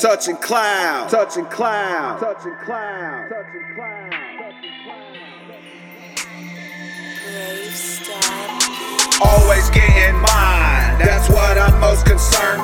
Touching cloud, touching cloud, touching cloud, touching cloud, touching cloud. Always getting mine, that's what I'm most concerned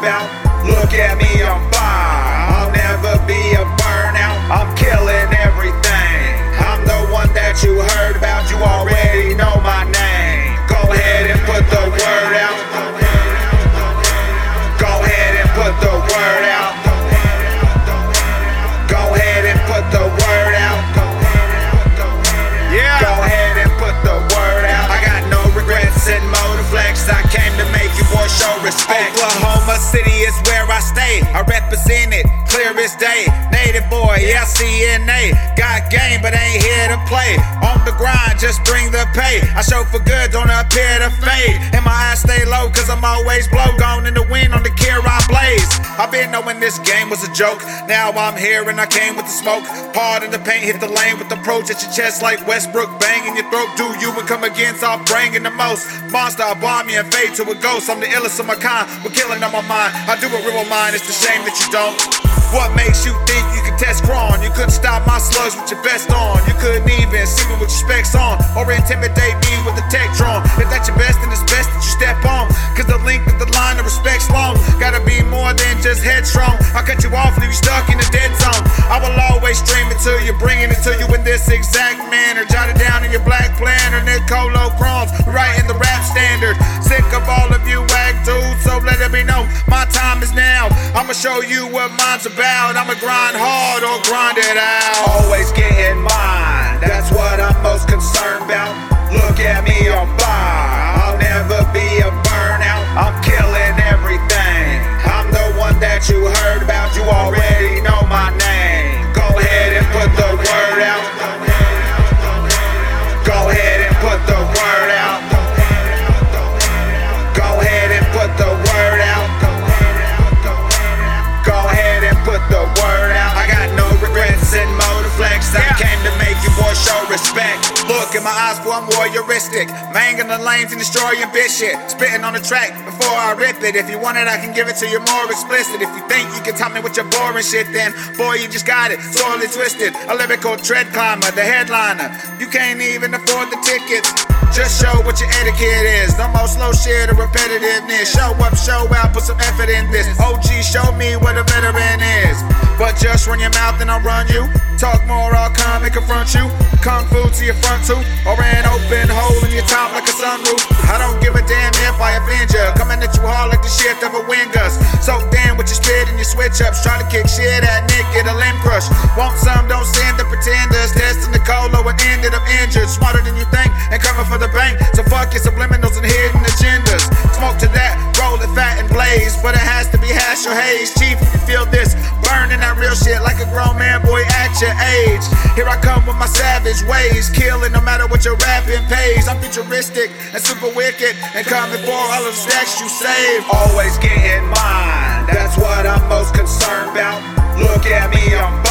respect. Oklahoma City is where I stay. I represent it clear as day. Native boy, LCNA. Got game, but ain't here to play. On the grind, just bring the pay. I show for good, don't appear to fade. And my eyes stay low, cause I'm always blow. Gone in the wind on the gear I blaze. I've been knowing this game was a joke. Now I'm here and I came with the smoke. Hard in the paint, hit the lane with the approach at your chest like Westbrook. Bang in your throat, do you and come against off bringing the most. Monster, I bomb you and fade to a ghost. I'm the illest of my kind, we're killing on my mind. I do it real mine, it's the shame that you don't. What makes you think you can test Cron? You couldn't stop my slugs with your best on. You couldn't even see me with your specs on. Or intimidate me with the tech drawn. If that's your best, then it's best that you step on. Cause the length of the line of respect's long. Gotta be more than just headstrong. I cut you off, leave you stuck in the dead zone. I will always stream it to you, bringing it to you in this exact manner. Jot it down in your black planner, I'ma show you what mine's about. I'ma grind hard or grind it out. Always getting mine. That's what I'm most concerned about. Eyes, boy, I'm warrioristic. Mangling the lanes and destroying bitch shit. Spitting on the track before I rip it. If you want it, I can give it to you more explicit. If you think you can top me with your boring shit, then boy, you just got it. Sorely twisted. A lyrical tread climber, the headliner. You can't even afford the tickets. Just show what your etiquette is. No more slow shit or repetitiveness. Show up, show out, put some effort in this. OG, show me what a veteran is. But just run your mouth and I'll run you. Talk more, I'll come and confront you. Kung fu to your front tooth, or an open hole in your top like a sunroof. I don't give a damn if I offend ya. Coming at you hard like the shift of a wind gust. So damn with your spit and your switch ups. Trying to kick shit at Nick, get a limb crush. Want some, don't send the pretenders. Testing the colo and ended up injured. Smarter than you think and coming for the bank. So fuck your subliminals and hidden agendas. Smoke to that, roll it fat and blaze. But it has to be hash or haze. Your age. Here I come with my savage ways. Killing no matter what your rapping pays. I'm futuristic and super wicked. And coming for all of the stacks you save. Always getting mine. That's what I'm most concerned about. Look at me, I'm